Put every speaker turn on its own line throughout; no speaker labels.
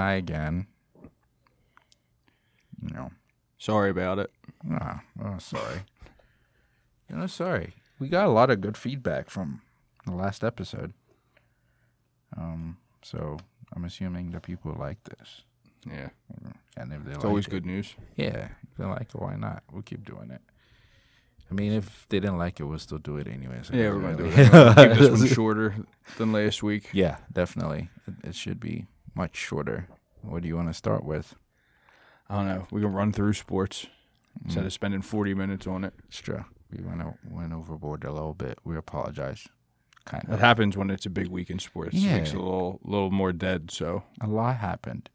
I again. You know,
Sorry about it.
ah, oh, sorry. You know, sorry. We got a lot of good feedback from the last episode. Um, so I'm assuming that people like this,
Yeah,
and if they
it's always
it,
good news.
Yeah, if they like it, why not? We'll keep doing it. I mean, if they didn't like it, we'll still do it anyways.
Yeah, we're gonna do it. Gonna Keep this one shorter than last week.
Yeah, definitely. It, it should be much shorter. What do you want to start with?
I don't know. We can run through sports mm. instead of spending 40 minutes on it.
It's true. We went o- went overboard a little bit. We apologize. Kind of.
happens when it's a big week in sports.
Yeah.
It makes a little, little more dead. So
A lot happened.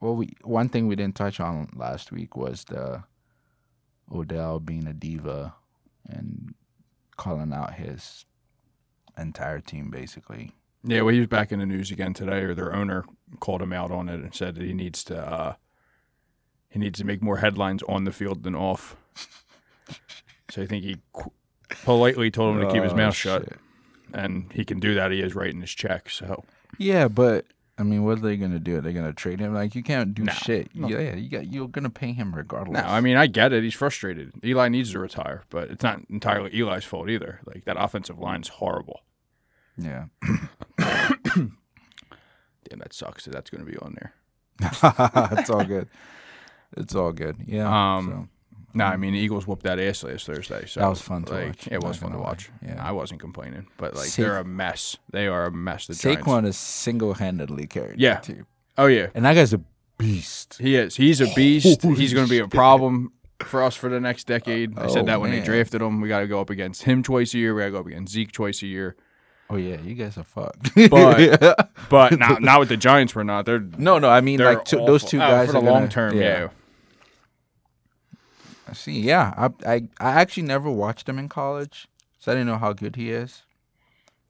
Well, we one thing we didn't touch on last week was the Odell being a diva and calling out his entire team, basically.
Yeah, well, he was back in the news again today, or their owner called him out on it and said that he needs to uh, he needs to make more headlines on the field than off. so I think he qu- politely told him to keep his
Oh,
mouth shut,
shit.
and he can do that. He is writing his check. So
Yeah, but I mean, what are they gonna do? They're gonna trade him? Like you can't do
No,
shit.
no.
Yeah, you got you're gonna pay him regardless.
no, I mean I get it. He's frustrated. Eli needs to retire, but it's not entirely Eli's fault either. Like that offensive line's horrible.
Yeah.
Damn, that sucks. That that's going to be on there.
it's all good. It's all good. Yeah.
Um, No, I mean the Eagles whooped that ass last Thursday. So
That was fun to
like,
watch,
It was fun to
gonna lie.
watch.
Yeah.
I wasn't complaining, but like
Sa-
they're a mess. They are a mess. The
so,
Giants.
Saquon is single handedly carried.
Yeah. Oh yeah,
and that guy's a beast.
he is. He's a beast.
Holy
He's going to be a problem for us for the next decade. I
Oh,
said that when they drafted him. We got to go up against him twice a year. We got to go up against Zeke twice a year.
Oh yeah, you guys are fucked.
But- But not not with the Giants. We're not. They're
no, no, I mean like two, those two
Oh,
guys
for the
gonna-
long term. Yeah.
I see. Yeah, I, I I actually never watched him in college, so I didn't know how good he is.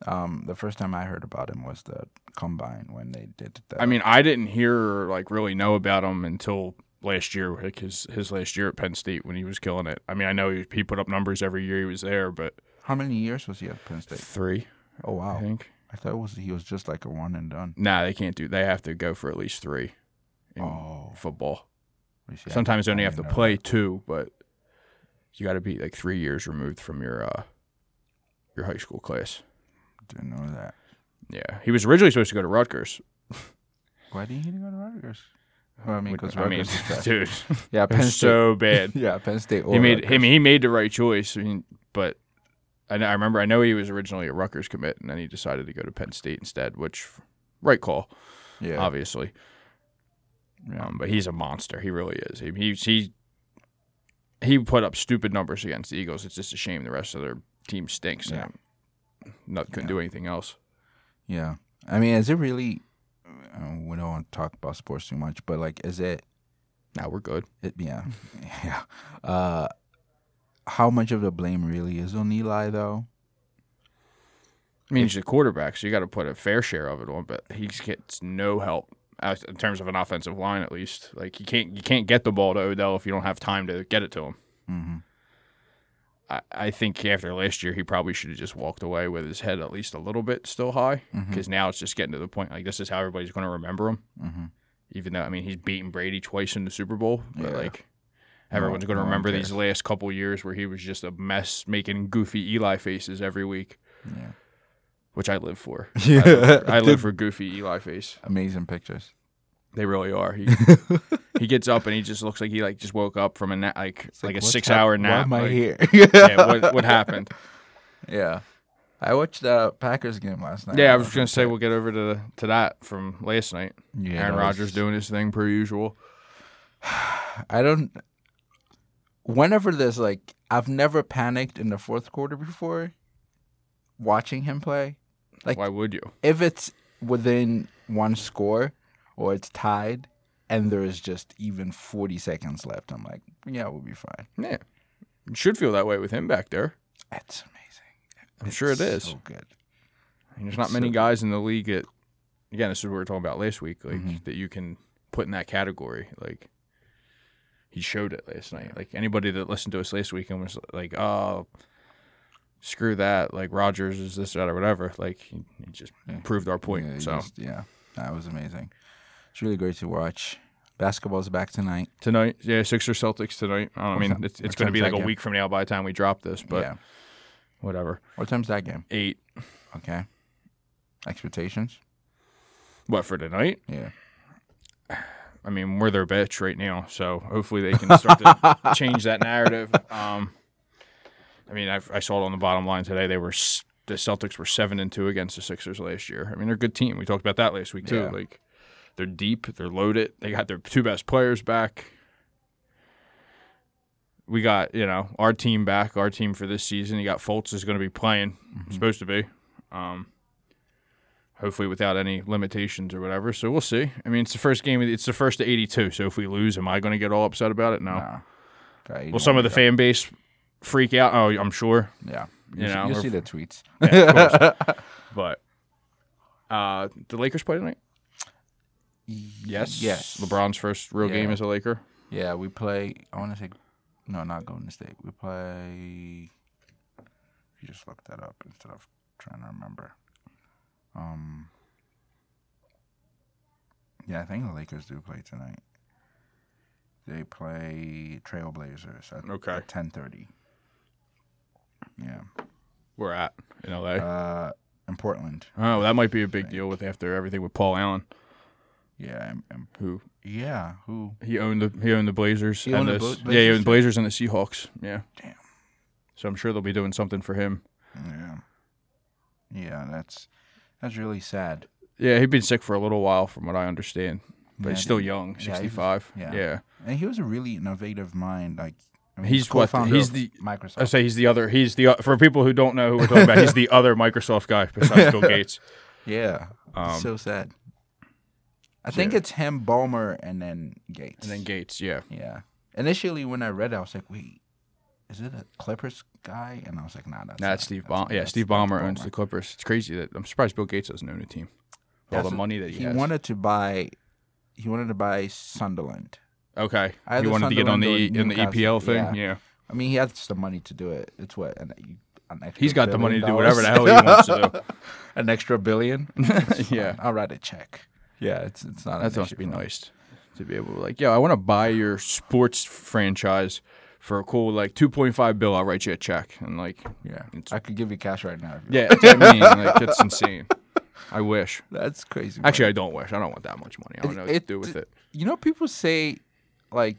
Um, the first time I heard about him was the combine when they did that.
I mean, I didn't hear like really know about him until last year, like his his last year at Penn State when he was killing it. I mean, I know he, he put up numbers every year he was there, but
how many years was he at Penn State?
three,
Oh wow!
I think.
I thought it was he was just like a one and done.
Nah, they can't do. They have to go for at least three in
Oh,
football.
see,
Sometimes they only have to play two, but you got to be like three years removed from your uh your high school class.
that. Didn't know that.
Yeah, he was originally supposed to go to Rutgers.
Why didn't he go to Rutgers? Well, I mean, because
I mean,
Rutgers is
dude,
yeah, Penn State.
so bad.
yeah, Penn State. Or
he made. I mean, he made the right choice. I mean, but I, I remember. I know he was originally a Rutgers commit, and then he decided to go to Penn State instead. Which, right call,
yeah,
obviously.
yeah.
Um, but he's a monster. He really is. He he he, he put up stupid numbers against the Eagles. It's just a shame the rest of their team stinks.
Yeah.
And not couldn't
Yeah.
do anything else.
Yeah. I mean, is it really? Uh, we don't want to talk about sports too much, but like, is it?
Now we're good.
it yeah, yeah. Uh, how much of the blame really is on Eli though?
I mean, he's a quarterback, so you got to put a fair share of it on. But he gets no help in terms of an offensive line, at least. Like you can't you can't get the ball to Odell if you don't have time to get it to him.
Mm-hmm.
I, I think after last year, he probably should have just walked away with his head at least a little bit still high, because now it's just getting to the point like this is how everybody's going to remember him.
Mm-hmm.
Even though I mean he's beaten Brady twice in the Super Bowl, but
Yeah.
like everyone's oh, going to remember these last couple years where he was just a mess, making goofy Eli faces every week,
Yeah.
which I live for.
Yeah.
I live for, I live for goofy Eli face.
Amazing pictures.
They really are. He he gets up and he just looks like he like just woke up from a nap, like
It's
like, a six
hap-
hour
Why
nap.
am I
like,
here?
yeah, what what happened?
Yeah. I watched the Packers game last night.
Yeah, I was gonna say we'll get over to to that from last night.
Yeah,
Aaron Rodgers
was-
doing his thing per usual.
I don't. Whenever there's like, I've never panicked in the fourth quarter before. Watching him play, Like-
Why would you?
if it's within one score or it's tied, and there's just even 40 seconds left, I'm like, yeah, we'll be fine.
Yeah, you should feel that way with him back there.
That's amazing.
I'm sure it is.
So good.
And there's not many
so-
guys in the league that, again, this is what we were talking about last week, like
Mhm.
that you can put in that category. Like he showed it last night. Like anybody that listened to us last weekend was like, "Oh, screw that," like Rodgers is this that or whatever. Like he, he just
Yeah.
proved our point.
Yeah,
so
just- yeah, That was amazing. It's really great to watch. Basketball's back tonight.
Tonight, yeah, Sixers Celtics tonight. I, I mean,
time-
it's, it's going to be like a week from now by the time we drop this, but
yeah.
whatever.
What time's that game?
Eight.
Okay. Expectations?
What for tonight?
Yeah.
I mean, we're their bitch right now, so hopefully they can start to change that narrative. Um, I mean, I've, I saw it on the bottom line today. They were the Celtics were seven and two against the Sixers last year. I mean, they're a good team. We talked about that last week too.
Yeah.
Like, they're deep, they're loaded. They got their two best players back. We got you know our team back, our team for this season. You got Fultz is going to be playing, supposed to be. Um, hopefully without any limitations or whatever. So we'll see. I mean, it's the first game. It's the first to 82. So if we lose, am I going to get all upset about it? No.
Nah. Got
Will some of the fan base freak out? Oh, I'm sure.
Yeah.
you
You, see-
know,
you see the tweets.
Yeah, but uh, the Lakers play tonight. Yes.
Yes.
LeBron's first real game as a Laker.
Yeah, we play. I want to say, no, not Golden State. We play. You just look that up instead of trying to remember. Um. Yeah, I think the Lakers do play tonight. They play Trailblazers at
Okay.
ten thirty. Yeah.
We're at in LA.
Uh, in Portland.
oh, that might be a big deal with after everything with Paul Allen,
Yeah. And, and,
who
yeah. Who?
he owned the he owned the Blazers
He
and
owned the
the,
Bla-
yeah he owned? Blazers and the Seahawks. Yeah.
Damn.
So I'm sure they'll be doing something for him.
Yeah. Yeah. That's that's really sad.
Yeah, he'd been sick for a little while, from what I understand. But
Yeah,
he's still young,
yeah, he was-
65.
yeah.
yeah.
And he was a really innovative mind. Like I mean,
He's what- he's the-
Microsoft.
I say he's the other. He's the for people who don't know who we're talking about. He's the other Microsoft guy besides Bill Gates.
yeah,
Um,
so sad. I think it's him, Ballmer, and then Gates.
And then Gates, yeah.
yeah. Initially, when I read it, I was like, "Wait, is it a Clippers guy?" And I was like, "Nah, that's
Nah, that's Steve Ballmer. Yeah, Steve Ballmer owns the Clippers. It's crazy that I'm surprised Bill Gates doesn't own a team.
Yeah,
All the
so
money that he,
he
has.
wanted to buy. He wanted to buy Sunderland.
okay, he
Either
wanted to get on the in the EPL thing.
yeah.
Yeah,
I mean, he has the money to do it. It's what an, an
he's got the money to do whatever the hell he wants to do.
an extra billion.
Yeah.
I'll write a check. Yeah, it's it's not.
That must be nice to be able to like, yo, I want to buy your sports franchise for a cool like 2.5 bill. I'll write you a check and like,
Yeah, I could give you cash right now.
yeah, that's what I mean. Like, it's insane. I wish.
That's crazy.
Actually, I don't wish. I don't want that much money. I don't know what
it-
to do with it.
you know, people say like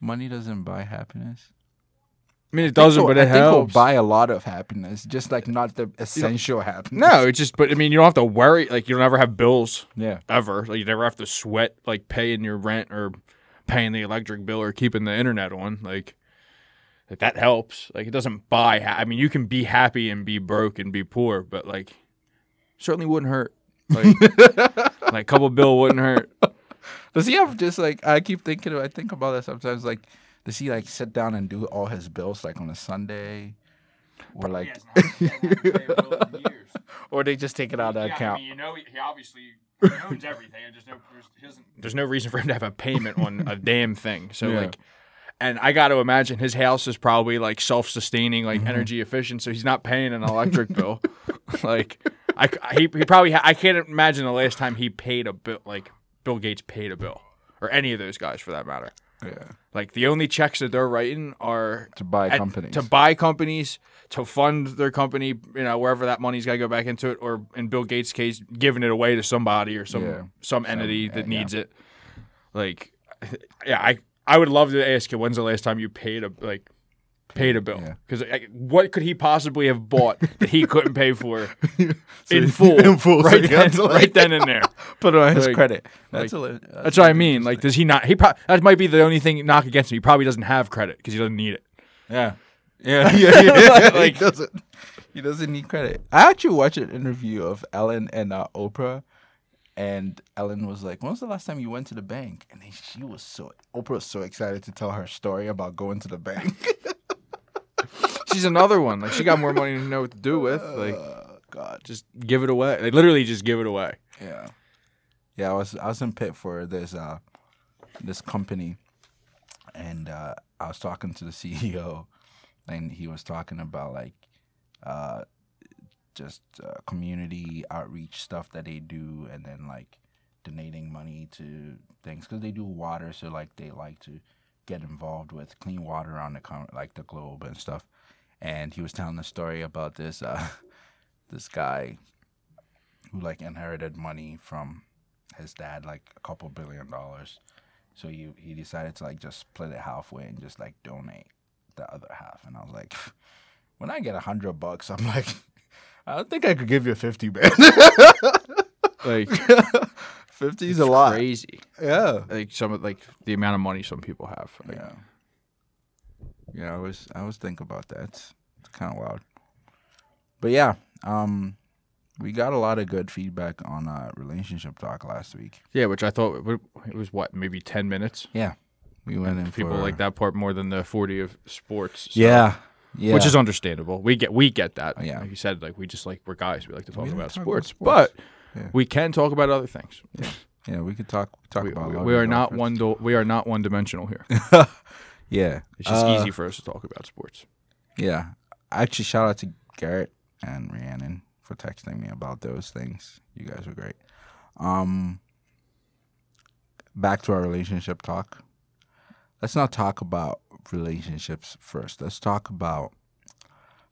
money doesn't buy happiness.
I mean, it doesn't,
think
but it
I think it'll
helps.
buy a lot of happiness, just like not the essential happiness.
no, it's just. But I mean, you don't have to worry. Like, you don't ever have bills
Yeah.
ever. Like, you never have to sweat like paying your rent or paying the electric bill or keeping the internet on. Like, like that helps. Like, it doesn't buy. Ha- I mean, you can be happy and be broke and be poor, but like, certainly wouldn't hurt. Like, like a couple bill wouldn't hurt.
Does he have just like I keep thinking? I think about that sometimes. Like, does he like sit down and do all his bills like on a Sunday, or like, or they just take it out of the account?
you know, he obviously owns everything. And just no, there's, there's no reason for him to have a payment on a damn thing. So
Yeah.
like, and I got to imagine his house is probably like self-sustaining, like
Mm-hmm.
energy efficient, so he's not paying an electric bill. like, I he, he probably ha- I can't imagine the last time he paid a bill like Bill Gates paid a bill or any of those guys for that matter.
Yeah,
Like the only checks that they're writing are
to buy
at-
companies.
to buy companies to fund their company you know wherever that money's got to go back into it or in bill gates case giving it away to somebody or some
Yeah.
some entity
yeah,
that
yeah.
needs it like yeah i i would love to ask you when's the last time you paid a like paid a bill
yeah.
because what could he possibly have bought that he couldn't pay for in full,
in full,
right,
he
then,
like-
right then and there
Put it on his
Like-
credit. That's a, li-
that's what i mean like does he not he pro- that might be the only thing knock against him he probably doesn't have credit because he doesn't need it
Yeah. Yeah, yeah, yeah.
Like-
he doesn't. He doesn't need credit. I actually watched an interview of Ellen and uh, Oprah, and Ellen was like, "When was the last time you went to the bank?" And then she was so Oprah was so excited to tell her story about going to the bank.
She's another one like she got more money to know what to do with like
oh God.
just give it away. Like literally, just give it away.
Yeah. Yeah, I was I was in Pitt for this uh this company and uh I was talking to the CEO and he was talking about like uh just uh, community outreach stuff that they do, and then like donating money to things because they do water, so like they like to get involved with clean water on the con- like the globe and stuff. And he was telling a story about this uh, this guy who like inherited money from his dad, like a couple billion dollars. So he he decided to like just split it halfway and just like donate the other half. And I was like, when I get a hundred bucks, I'm like, I don't think I could give you fifty, man.
Like
Fifty is a lot.
crazy.
Yeah.
Like some of like the amount of money some people have. Like,
Yeah. Yeah, I was I was thinking about that. It's, it's kind of wild. But yeah, um, we got a lot of good feedback on uh, relationship talk last week.
Yeah, which I thought it was what maybe ten minutes.
Yeah, we went in
People
for,
like that part more than the forty of sports.
Yeah, yeah,
which is understandable. We get we get that.
Yeah.
like you said, like we just like we're guys. We like to talk about
talk about
sports,
sports.
but
Yeah.
we can talk about other things.
yeah. We could talk talk
We,
about.
we- we are not one. Do- we are not one dimensional here.
Yeah,
It's just
Uh,
easy for us to talk about sports.
Yeah, actually, shout out to Garrett and Rhiannon for texting me about those things. You guys were great. Um, back to our relationship talk. Let's not talk about relationships first. Let's talk about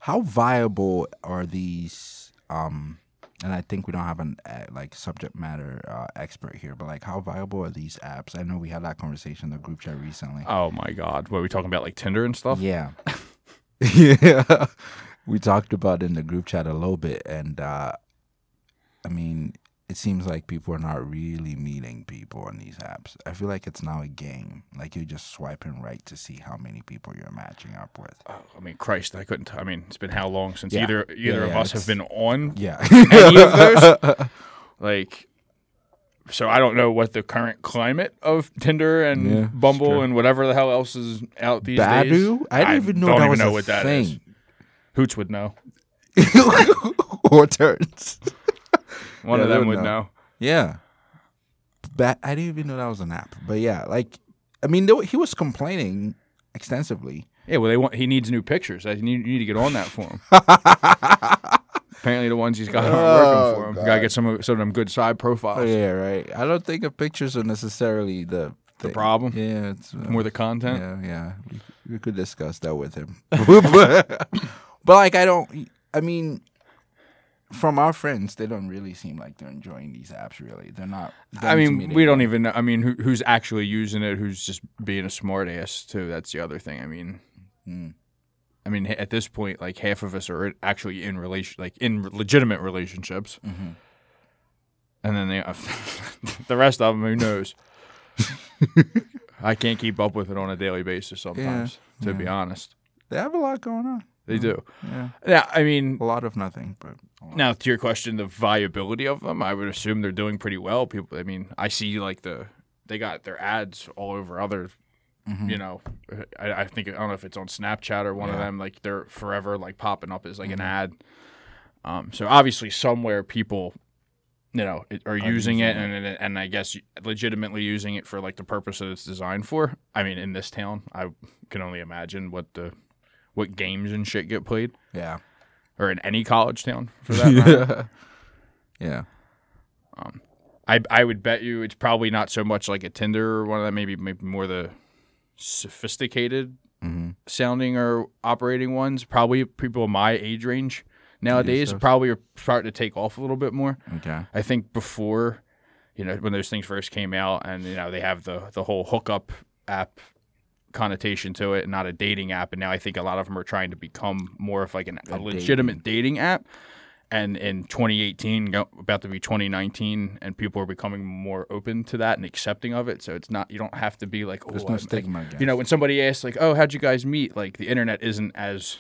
how viable are these. Um, and I think we don't have an uh, like subject matter uh, expert here, but like how viable are these apps? I know we had that conversation in the group chat recently.
Oh my god, what are we talking about? Like Tinder and stuff?
Yeah. yeah. We talked about it in the group chat a little bit and uh I mean, it seems like people are not really meeting people on these apps. I feel like it's now a game. Like you're just swiping right to see how many people you're matching up with.
Oh, I mean, Christ, I couldn't. I mean, it's been how long since
Yeah.
either either
Yeah,
of
yeah,
us have been on
Yeah.
any of those? like so I don't know what the current climate of Tinder and Bumble and whatever the hell else is out these days.
Badoo? I didn't even know
don't
that
even
was
know
a
what that is.
thing.
Hoots would know.
or turns.
One
Yeah,
of them
would know.
know.
Yeah. But I didn't even know that was an app. But yeah, like I mean, he was complaining extensively.
Yeah, well, they want he needs new pictures. I need, you need to get on that for him. Apparently, the ones he's got aren't working for him. Got to get some of some of them good side profiles.
Oh, yeah, right. I don't think of pictures are necessarily the
The
thing.
problem?
Yeah, it's uh,
More the content.
Yeah, yeah. We, we could discuss that with him. but like, I don't. I mean, from our friends, they don't really seem like they're enjoying these apps. Really, they're not.
I mean, we don't even know. I mean, who, who's actually using it? Who's just being a smart ass too? That's the other thing. I mean,
Hmm.
I mean, at this point, like half of us are actually in relation, like in legitimate relationships,
Mm-hmm.
and then they, the rest of them, who knows? I can't keep up with it on a daily basis sometimes. to be honest,
They have a lot going on.
They do.
Yeah,
Yeah, I mean,
a lot of nothing, but.
Now, to your question, the viability of them, I would assume they're doing pretty well. People, I mean, I see like the they got their ads all over other,
Mm-hmm.
you know, I, I think I don't know if it's on Snapchat or one of them. Like they're forever like popping up as like
Mm-hmm.
an ad. Um, so obviously somewhere people, you know, it, are, using,
using
it,
it.
and, and and I guess legitimately using it for like the purpose that it's designed for. I mean, in this town, I can only imagine what the what games and shit get played,
yeah,
or in any college town for that matter.
yeah.
I I would bet you it's probably not so much like a Tinder or one of that. Maybe maybe more the sophisticated
Mm-hmm.
sounding or operating ones. Probably people my age range nowadays
those.
probably are starting to take off a little bit more.
Okay.
I think before, you know, when those things first came out, and you know they have the the whole hookup app connotation to it, and not a dating app. And now I think a lot of them are trying to become more of like an, a,
A
legitimate dating app. And in 2018, about to be 2019, and people are becoming more open to that and accepting of it. So it's not you don't have to be like, oh,
There's no
like,
stigma against.
you know, when somebody asks like, "Oh, how'd you guys meet?" Like the internet isn't as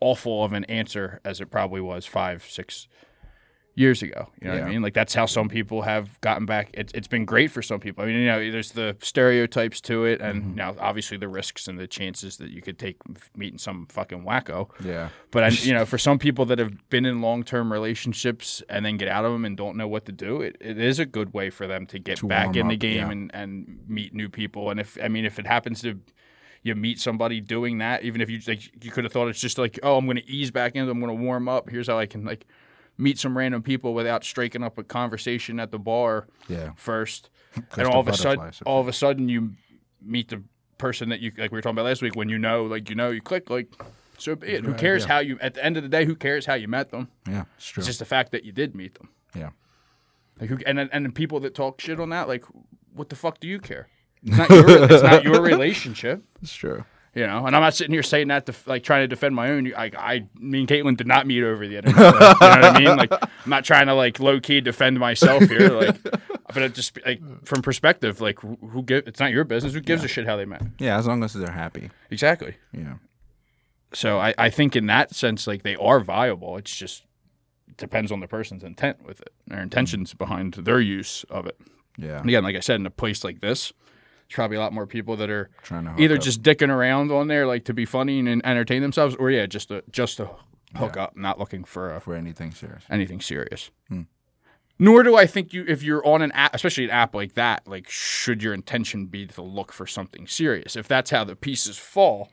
awful of an answer as it probably was five, six years ago. You know what I mean? Like that's how some people have gotten back. It's it's been great for some people. I mean, you know, there's the stereotypes to it, and
Mm-hmm.
now obviously the risks and the chances that you could take meeting some fucking wacko.
Yeah.
But I, you know, for some people that have been in long term relationships and then get out of them and don't know what to do, it, it is a good way for them to get
To
back in the game
yeah.
and, and meet new people. And if I mean, if it happens to, you meet somebody doing that, even if you like, you could have thought it's just like, oh, I'm going to ease back in, I'm going to warm up. Here's how I can like meet some random people without striking up a conversation at the bar
Yeah.
first, and all of a sudden, all of a sudden, you meet the person that you like we were talking about last week. When you know, like you know, you click like. So be it. Who cares
yeah.
how you? At the end of the day, who cares how you met them?
Yeah, it's true.
It's just the fact that you did meet them.
yeah.
Like who, and and the people that talk shit on that, like, what the fuck do you care? It's not your, it's not your relationship,
It's true.
You know. And I'm not sitting here saying that to like trying to defend my own. I, I me and Caitlin did not meet over the internet. you know what I mean? Like, I'm not trying to like low key defend myself here. Like, but it just like from perspective, like who, who give? It's not your business. Who gives a shit how they met?
Yeah, as long as they're happy.
Exactly.
Yeah.
So I, I think in that sense, like they are viable. It's just depends on the person's intent with it, their intentions behind their use of it.
Yeah.
And again, like I said, in a place like this, probably a lot more people that are
Trying to
either
up.
just dicking around on there, like to be funny and, and entertain themselves, or yeah, just to just to hook up, not looking for uh,
for anything serious.
anything serious.
Hmm.
Nor do I think you, if you're on an app, especially an app like that, like should your intention be to look for something serious? If that's how the pieces fall,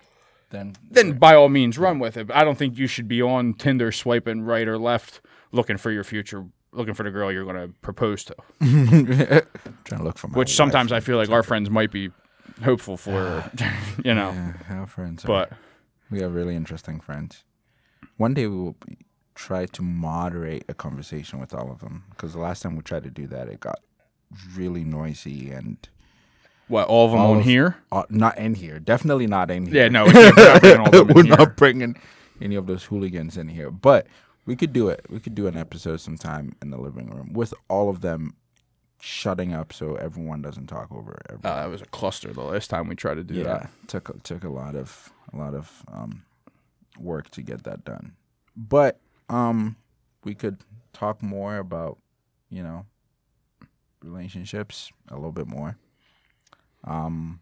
Then
then by all means run with it. But I don't think you should be on Tinder swiping right or left, looking for your future, looking for the girl you're going to propose to.
trying to look for my
Which sometimes I feel like our friends might be hopeful for, you know.
Yeah, our friends. Are,
But
we have really interesting friends. One day we will try to moderate a conversation with all of them because the last time we tried to do that, it got really noisy and
what all of them
All
on
of-
here?
uh, not in here. Definitely not in here.
Yeah, no, we're not bringing all of them in
we're
here.
not bringing any of those hooligans in here. But we could do it. We could do an episode sometime in the living room with all of them shutting up so everyone doesn't talk over everyone.
Uh, it was a cluster the last time we tried to do
yeah,
that.
took took a lot of a lot of um, work to get that done. But um, we could talk more about you know relationships a little bit more. Um,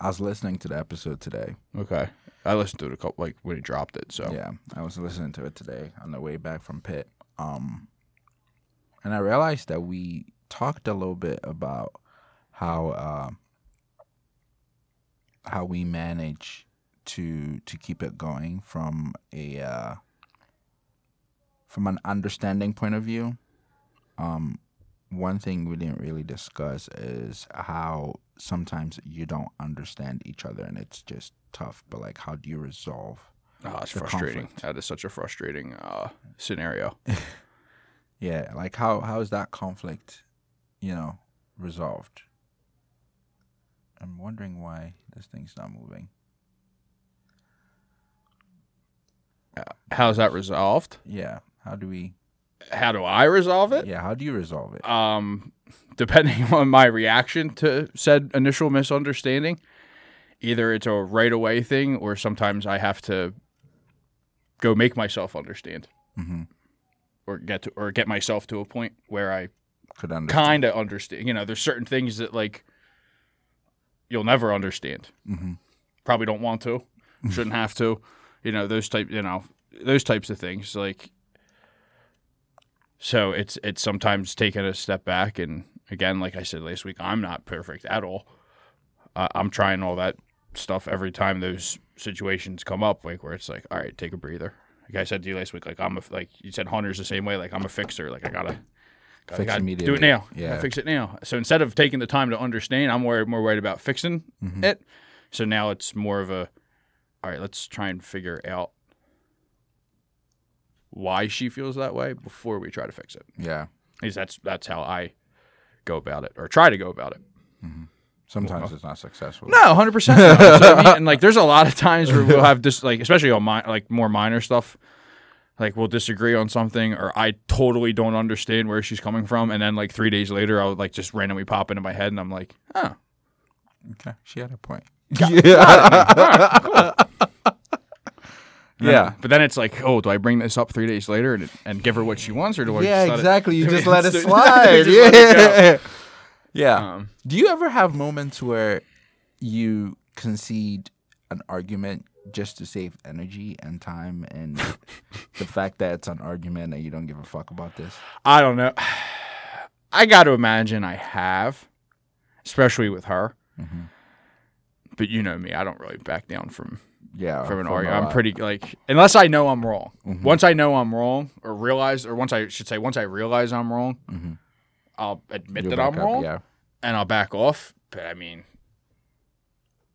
I was listening to the episode today.
Okay. I listened to it a couple, like when he dropped it. So
Yeah, I was listening to it today on the way back from Pitt. Um, and I realized that we talked a little bit about how uh, how we manage to to keep it going from a uh, from an understanding point of view. Um, one thing we didn't really discuss is how sometimes you don't understand each other and it's just tough. But like, how do you resolve?
Oh, it's frustrating.
conflict.
That is such a frustrating uh, scenario.
Yeah, like how how is that conflict, you know, resolved? I'm wondering why this thing's not moving.
How's that resolved?
Yeah, how do we?
How do I resolve it?
Yeah, how do you resolve it?
Um, depending on my reaction to said initial misunderstanding, either it's a right away thing or sometimes I have to go make myself understand
mm-hmm.
or get to or get myself to a point where I
Could understand.
kind of understand. You know, there's certain things that like you'll never understand.
hmm
Probably don't want to, shouldn't have to. You know, those type. You know, those types of things. Like, so it's it's sometimes taking a step back, and again, like I said last week, I'm not perfect at all. Uh, I'm trying all that stuff every time those situations come up, like where it's like, all right, take a breather. Like I said to you last week, like I'm a like you said, Hunter's the same way. Like I'm a fixer. Like I gotta. gotta-
Fix
gotta do it now.
Yeah.
Fix it now. So instead of taking the time to understand, I'm worried, more worried about fixing
Mhm.
it. So now it's more of a, all right, let's try and figure out why she feels that way before we try to fix it.
Yeah,
At least that's that's how I go about it or try to go about it. Mm-hmm.
sometimes it's not successful.
No, hundred percent. And like, there's a lot of times where we'll have this, like, especially on my like more minor stuff. Like we'll disagree on something, or I totally don't understand where she's coming from, and then like three days later, I'll like just randomly pop into my head, and I'm like, oh,
Okay, she had a point.
And then-
Yeah.
but then it's like, oh, do I bring this up three days later and, and give her what she wants, or do I?
yeah,
just let it-
exactly. You just let it slide.
let it
yeah. Yeah.
Um,
Do you ever have moments where you concede an argument just to save energy and time and the fact that it's an argument and you don't give a fuck about this?
I don't know. I got to imagine I have, especially with her.
Mhm.
but you know me, I don't really back down from
Yeah.
from an argument. I'm pretty like unless I know I'm wrong.
Mhm.
Once I know I'm wrong or realize, or once I should say, once I realize I'm wrong,
Mhm.
I'll admit
You'll
that I'm
up,
wrong
Yeah.
and I'll back off. But I mean,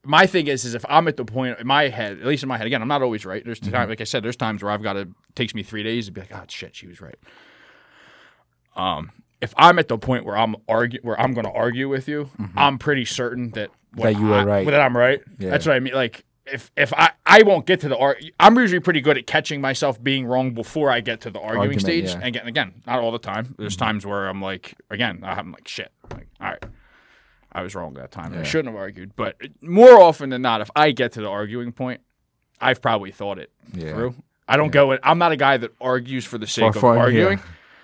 my thing is, is if I'm at the point in my head, at least in my head, again, I'm not always right. There's
Mm-hmm.
time, like I said, there's times where I've got to takes me three days to be like, oh shit, she was right. Um, if I'm at the point where I'm argue, where I'm going to argue with you, I'm pretty certain that
Mm-hmm. That you were
I-
right.
That I'm right.
Yeah.
That's what I mean. Like if if I I won't get to the ar- I'm usually pretty good at catching myself being wrong before I get to the arguing
Argument,
stage.
yeah. Mm-hmm.
And again, again, not all the time. There's times where I'm like, again, I'm like, shit. Like, all right, I was wrong that time. I shouldn't have argued. But more often than not, if I get to the arguing point, I've probably thought it
Yeah.
through. I don't go. In, I'm not a guy that argues for the sake
For
of
yeah.
arguing.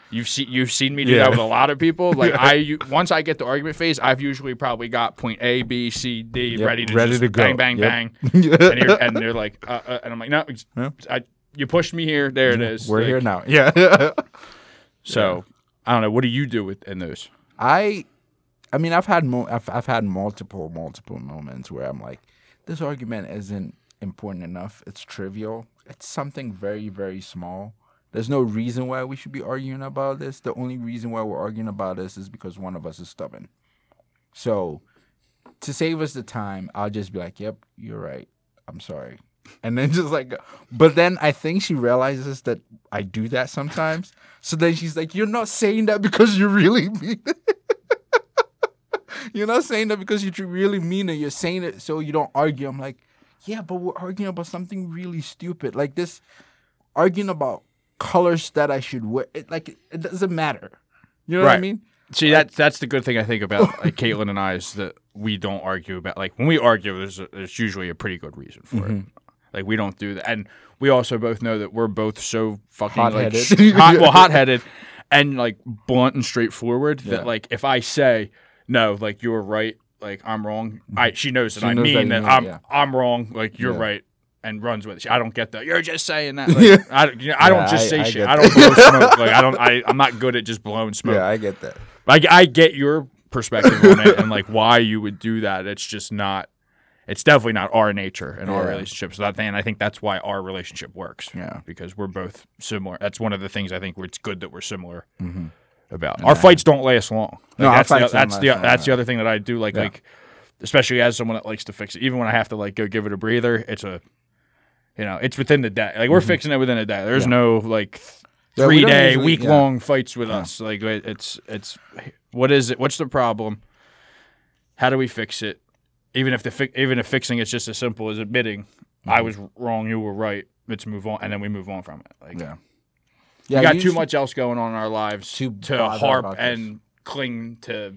You've seen you've seen me do
Yeah.
that with a lot of people. Like I once I get the argument phase, I've usually probably got point A, B, C, D
Yep,
ready to
ready to go.
bang, bang,
Yep.
bang, and, you're, and they're like, uh, uh, and I'm like, no,
Yeah.
I, you pushed me here. There it is.
We're
Like,
here now. Yeah.
So I don't know. What do you do with in those?
I, I mean, I've had mo- I've I've had multiple multiple moments where I'm like, this argument isn't important enough. It's trivial. It's something very very small. There's no reason why we should be arguing about this. The only reason why we're arguing about this is because one of us is stubborn. So, to save us the time, I'll just be like, "Yep, you're right. I'm sorry." And then just like, but then I think she realizes that I do that sometimes. So then she's like, "You're not saying that because you really mean it. you're not saying that because you really mean it. You're saying it so you don't argue." I'm like, "Yeah, but we're arguing about something really stupid, like this, arguing about colors that I should wear. It, like it, it doesn't matter. You know what I mean?
See, that that's the good thing I think about like Caitlin and I is that we don't argue about like when we argue, there's a, there's usually a pretty good reason for it.
Mm-hmm.
Like we don't do that, and we also both know that we're both so fucking like
Hot-headed.
sh- hot, well, hot headed, and like blunt and straightforward.
Yeah.
That like if I say no, like you're right, like I'm wrong, I she knows that
She
I
knows
mean that,
mean
I'm
yeah.
I'm wrong, like you're
Yeah.
right. And runs with it. I don't get that. You're just saying that. Like, I, don't- you know, I don't just
I-
say
I
shit. I don't blow smoke. Like I don't. I, I'm not good at just blowing smoke.
Yeah, I get that.
I, I get your perspective on it and like why you would do that. It's just not. It's definitely not our nature and our
Yeah.
relationship. So that and I think that's why our relationship works.
Yeah.
because we're both similar. That's one of the things I think where it's good that we're similar
Mhm.
about. Our fights don't last long. Like,
No, our
that's the, that's the
long,
that's the other thing that I do. Like
Yeah.
like especially as someone that likes to fix it. Even when I have to like go give it a breather, it's a you know it's within the day. Like we're fixing it within a day. There's
Mm-hmm. Yeah.
no like th-
Yeah, we
three day, week
yeah.
long fights with us. Like it- it's it's what is it? What's the problem? How do we fix it? Even if the fi- even if fixing it's just as simple as admitting I
Mm-hmm.
was wrong, you were right. Let's move on, and then we move on from it. Like
Yeah.
we
Yeah,
got too much else going on in our lives
To
to, harp and cling to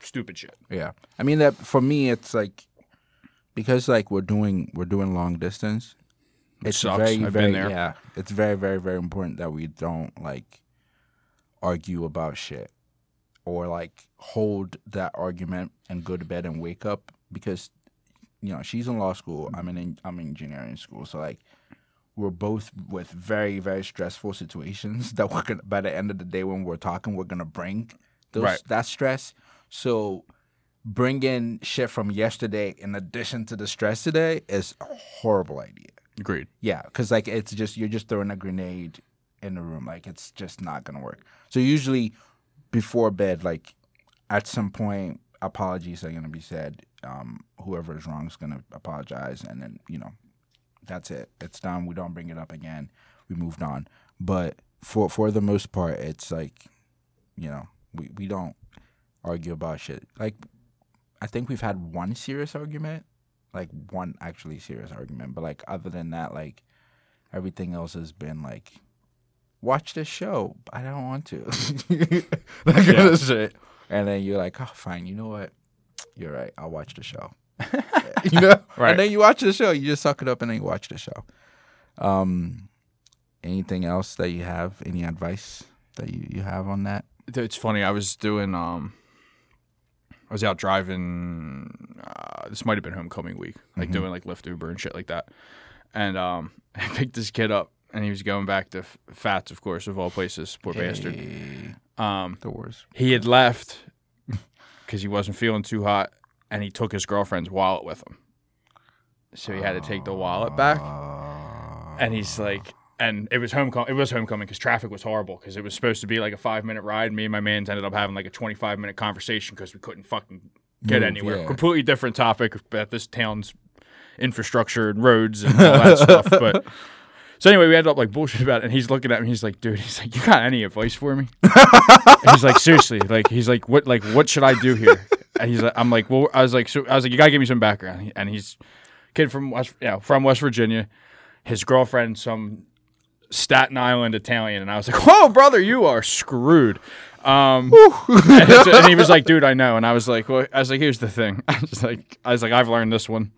stupid shit.
Yeah, I mean that for me, it's like because like we're doing we're doing long distance.
It
It's
sucks.
very
I've
very
been there.
yeah. It's very very very important that we don't like argue about shit or like hold that argument and go to bed and wake up because you know she's in law school. I'm in I'm in engineering school, so like we're both with very very stressful situations that we're gonna by the end of the day when we're talking we're gonna bring those
Right.
that stress. So bringing shit from yesterday in addition to the stress today is a horrible idea.
Agreed.
Yeah, because like it's just you're just throwing a grenade in the room. Like it's just not gonna work. So usually before bed, like at some point, apologies are gonna be said. Um, whoever is wrong is gonna apologize, and then you know that's it. It's done. We don't bring it up again. We moved on. But for for the most part, it's like you know we we don't argue about shit. Like I think we've had one serious argument like one actually serious argument. But like other than that, like everything else has been like watch this show. I don't want to. that kind
Yeah.
of shit. And then you're like, oh fine, you know what? You're right. I'll watch the show. you know?
Right.
And then you watch the show. You just suck it up and then you watch the show. Um anything else that you have? Any advice that you, you have on that?
It's funny. I was doing. Um, I was out driving. Uh, this might have been homecoming week, like
Mhm.
doing like Lyft Uber and shit like that. And um, I picked this kid up, and he was going back to F- Fats, of course, of all places, poor bastard. Um,
The worst.
he had left because he wasn't feeling too hot, and he took his girlfriend's wallet with him. so he had to take the wallet back. And he's like, and it was homecoming. It was homecoming because traffic was horrible. Because it was supposed to be like a five minute ride. Me and my man's ended up having like a twenty five minute conversation because we couldn't fucking get
Move,
anywhere.
yeah.
Completely different topic about this town's infrastructure and roads and all that stuff. But so anyway, we ended up like bullshit about it. And he's looking at me. He's like, dude, he's like, you got any advice for me? He's like, seriously, like he's like, what, like, what should I do here? And he's like, I'm like, well, I was like, so I was like, you gotta give me some background. And he's kid from West, you know, from West Virginia. His girlfriend, some Staten Island Italian, and I was like, "Whoa, brother, you are screwed." Um, and, it's- and he was like, "Dude, I know." And I was like, well, "I was like, here's the thing." I was like, "I was like, I've learned this one."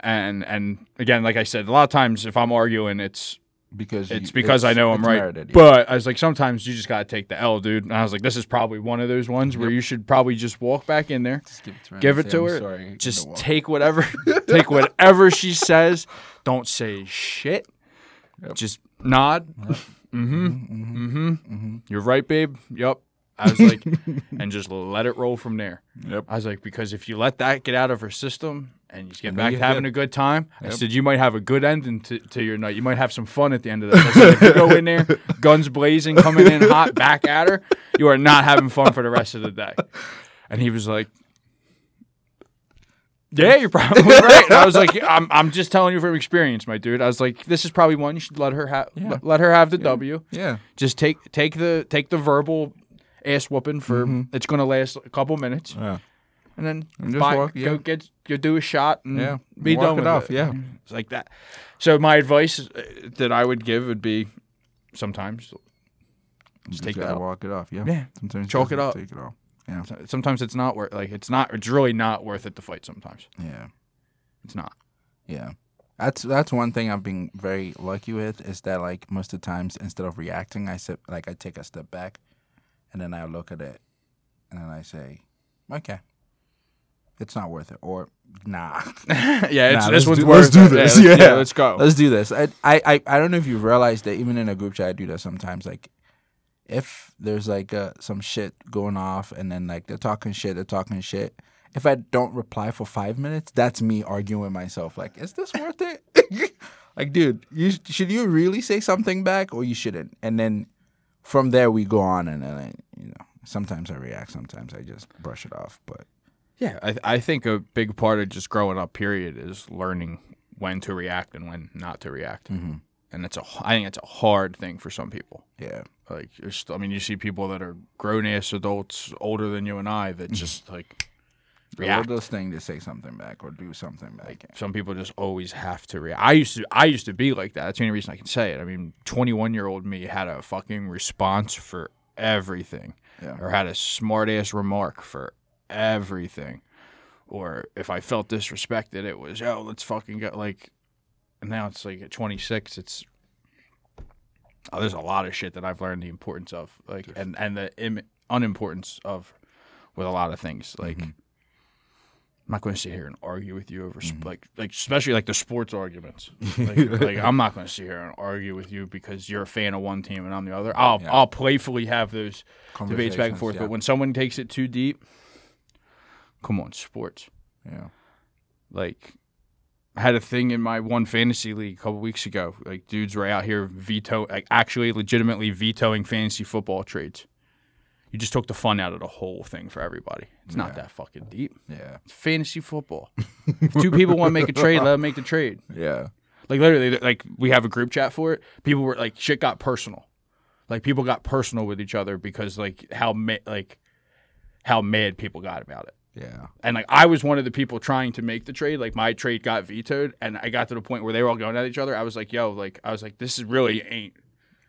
And and again, like I said, a lot of times if I'm arguing, it's
because you-
it's because I know I'm right.
merited, yeah.
But I was like, sometimes you just gotta take the L, dude. And I was like, this is probably one of those ones where you should probably just walk back in there,
Just give it to her.
give it to her,
sorry,
just take whatever, take whatever she says. Don't say shit.
Yep.
Just nod. Mm-hmm. Mm-hmm. You're right, babe. Yep. I was like, and just let it roll from there.
Yep.
I was like, because if you let that get out of her system and you get
And
back to having a good time, I said you might have a good ending to, to your night. You might have some fun at the end of that. Said, if you go in there, guns blazing, coming in hot, back at her, you are not having fun for the rest of the day. And he was like, yeah, you're probably right. And I was like, I'm, I'm just telling you from experience, my dude. I was like, this is probably one you should let her have.
Yeah.
Let her have the W
Yeah.
just take take the take the verbal ass whooping for
Mm-hmm.
it's gonna last a couple minutes
Yeah.
and then
And just
buy-
walk, yeah.
go get go do a shot and
Yeah.
be
Walk
done
it
with
off,
it.
yeah.
it's like that so my advice uh, that I would give would be sometimes
Just
take
gotta
that
walk it off. Yeah.
Yeah.
Sometimes
Chalk it up.
Take it off. Yeah.
sometimes it's not worth like it's not it's really not worth it to fight sometimes
Yeah.
it's not
Yeah. That's that's one thing I've been very lucky with is that like most of the times instead of reacting, I sit like I take a step back, and then I look at it, and then I say, okay, it's not worth it, or nah,
yeah it's
Nah,
this one's
do-
worth
let's do this,
yeah, let's,
yeah.
let's go
let's do this. I, I I I don't know if you've realized that even in a group chat, I do that sometimes. Like, if there's like uh, some shit going off, and then like they're talking shit, they're talking shit. If I don't reply for five minutes, that's me arguing with myself. Like, is this worth it? like, dude, you should you really say something back, or you shouldn't? And then from there we go on, and then I, you know, sometimes I react, sometimes I just brush it off. But
Yeah, I, I think a big part of just growing up, period, is learning when to react and when not to react. Mm-hmm. And it's a, I think it's a hard thing for some people.
yeah,
Like, it's, I mean, you see people that are grown ass adults, older than you and I, that mm-hmm. just like react.
littlest thing to say something back or do something back.
Some people just always have to react. I used to, I used to be like that. That's the only reason I can say it. I mean, twenty-one year old me had a fucking response for everything,
Yeah.
or had a smart ass remark for everything, or if I felt disrespected, it was yo, let's fucking get like. And now it's like at twenty-six, it's. Oh, there's a lot of shit that I've learned the importance of, like, and and the Im- unimportance of, with a lot of things, like. Mm-hmm. I'm not going to sit here and argue with you over sp- mm-hmm. like like especially like the sports arguments. Like, like I'm not going to sit here and argue with you because you're a fan of one team and I'm the other. I'll
Yeah.
I'll playfully have those debates back and forth.
yeah.
But when someone takes it too deep, come on, sports.
Yeah.
Like had a thing in my one fantasy league a couple weeks ago. Like dudes were out here veto like actually legitimately vetoing fantasy football trades. You just took the fun out of the whole thing for everybody. It's not
Yeah.
that fucking deep.
Yeah.
It's fantasy football. if two people want to make a trade, let them make the trade.
Yeah.
Like literally, like we have a group chat for it. People were like, shit got personal. Like people got personal with each other because like how ma- like how mad people got about it.
Yeah.
And like I was one of the people trying to make the trade. Like my trade got vetoed, and I got to the point where they were all going at each other. I was like, yo, like I was like, this is really ain't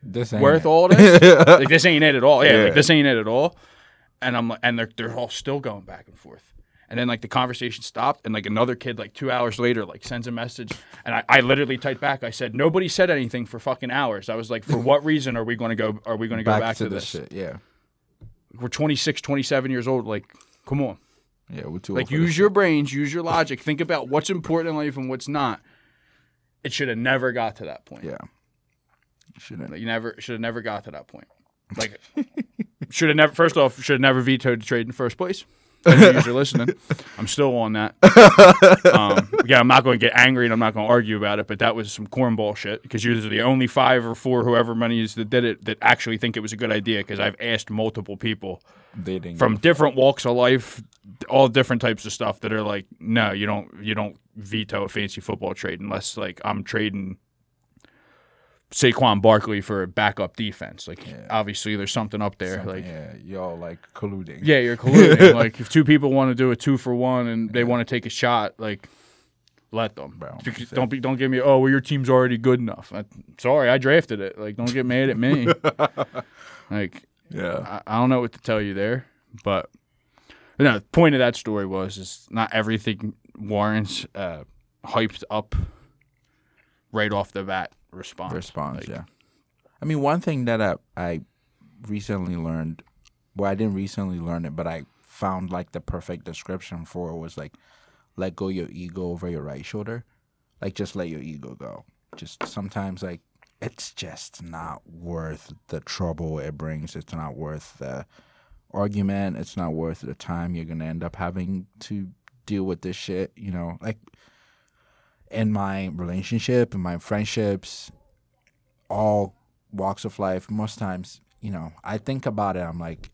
This ain't
worth
it.
all this. like this ain't it at all. Yeah,
Yeah.
like this ain't it at all. And I'm like, and they're they're all still going back and forth. And then like the conversation stopped, and like another kid like two hours later like sends a message, and I, I literally typed back. I said nobody said anything for fucking hours. I was like, for what reason are we going to go? Are we going to go back, to, this?
shit. Yeah.
We're 26, 27 years old. Like, come on.
Yeah. We're too
Like
old for this
use your brains, use your logic, think about what's important in life and what's not. It should have never got to that point.
Yeah. Shouldn't.
Like, you never should have never got to that point. Like should have never first off should have never vetoed the trade in the first place. If you're listening, I'm still on that. Um, again, I'm not going to get angry and I'm not going to argue about it, but that was some cornball shit because you're the only five or four, whoever many is that did it, that actually think it was a good idea. Because I've asked multiple people from different walks of life, all different types of stuff that are like, no, you don't, you don't veto a fantasy football trade unless like I'm trading Saquon Barkley for a backup defense. Like,
Yeah.
obviously, there's something up there.
something-
Like,
yeah, y'all like colluding.
yeah, you're colluding. like if two people want to do a two for one and they want to take a shot, like let them.
Bro,
don't be don't give me oh well your team's already good enough. I, sorry, I drafted it. Like don't get mad at me. like
yeah,
I, I don't know what to tell you there, but but no. The point of that story was is not everything warrants uh, hyped up right off the bat response.
response.
Like,
yeah, I mean, one thing that I, I recently learned, well, I didn't recently learn it, but I found like the perfect description for it was like, let go your ego over your right shoulder, like just let your ego go. Just sometimes like it's just not worth the trouble it brings. It's not worth the argument. It's not worth the time you're gonna end up having to deal with this shit. You know, like in my relationship, in my friendships, all walks of life, most times, you know, I think about it. I'm like,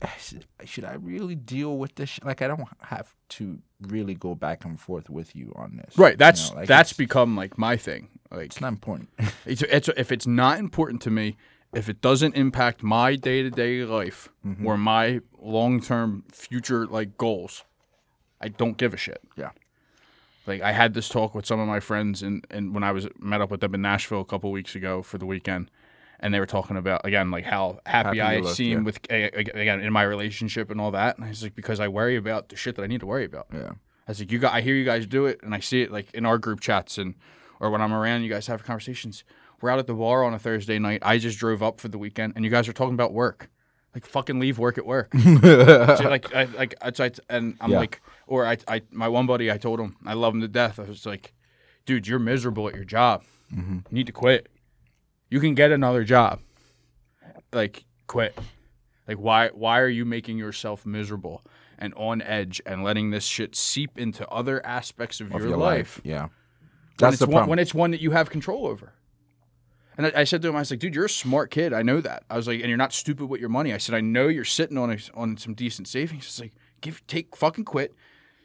should, I really deal with this? Like, I don't have to really go back and forth with you on this.
Right.
you
That's
know, like,
that's become like my thing. Like
it's not important.
It's, it's if it's not important to me, if it doesn't impact my day to day life
Mm-hmm.
or my long term future like goals, I don't give a shit.
Yeah.
Like I had this talk with some of my friends and and when I was met up with them in Nashville a couple weeks ago for the weekend, and they were talking about again like how happy,
Happy
I
look,
seem
yeah.
with again in my relationship and all that. And I was like because I worry about the shit that I need to worry about.
yeah.
I was like, you got, I hear you guys do it, and I see it like in our group chats and or when I'm around, you guys have conversations. We're out at the bar on a Thursday night. I just drove up for the weekend, and you guys are talking about work. Like fucking leave work at work. So, like, I, like, I, and I'm
Yeah.
like, or I, I, my one buddy, I told him I love him to death. I was like, dude, you're miserable at your job. Mm-hmm. You need to quit. You can get another job. Like, quit. Like, why, why are you making yourself miserable? and on edge and letting this shit seep into other aspects of,
Of
your,
your
life.
life. Yeah.
when
That's
it's
the
one,
problem.
when it's one that you have control over. And I, I said to him, I was like, dude, you're a smart kid. I know that. I was like, and you're not stupid with your money. I said, I know you're sitting on a, on some decent savings. It's like, give, take, fucking quit,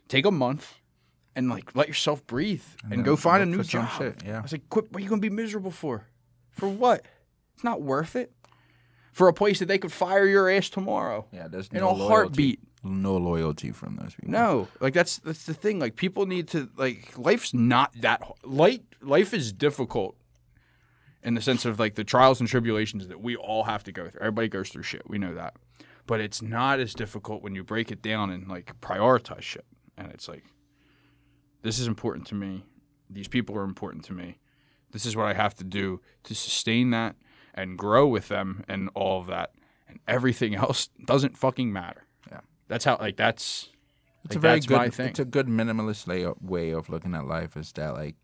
take a month, and like let yourself breathe and,
then
go find a new job.
shit, yeah.
I was like, quit. What are you gonna be miserable for? For what? It's not worth it. For a place that they could fire your ass tomorrow
yeah, there's
in
no
a
loyalty.
heartbeat.
No loyalty from those people.
No, like that's that's the thing. Like people need to like life's not that light. Life is difficult in the sense of like the trials and tribulations that we all have to go through. Everybody goes through shit. We know that, but it's not as difficult when you break it down and like prioritize shit. And it's like, this is important to me. These people are important to me. This is what I have to do to sustain that and grow with them and all of that. And everything else doesn't fucking matter.
Yeah.
That's how like that's
It's
like,
a very good. It's a good minimalist lay- way of looking at life. Is that like?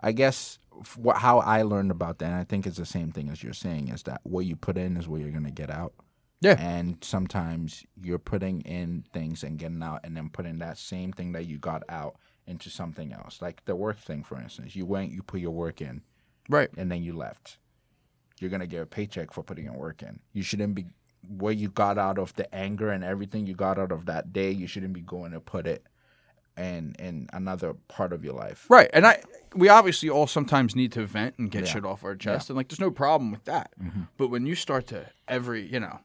I guess what how I learned about that, and I think it's the same thing as you're saying, is that what you put in is what you're gonna get out.
Yeah.
And sometimes you're putting in things and getting out, and then putting that same thing that you got out into something else. Like the work thing, for instance. You went, you put your work in,
right.
and then you left. You're gonna get a paycheck for putting your work in. You shouldn't be what you got out of the anger and everything you got out of that day. You shouldn't be going to put it in in another part of your life.
Right. And I we obviously all sometimes need to vent and get
Yeah. Mm-hmm.
shit off our chest and like there's no problem with that. But when you start to every, you know,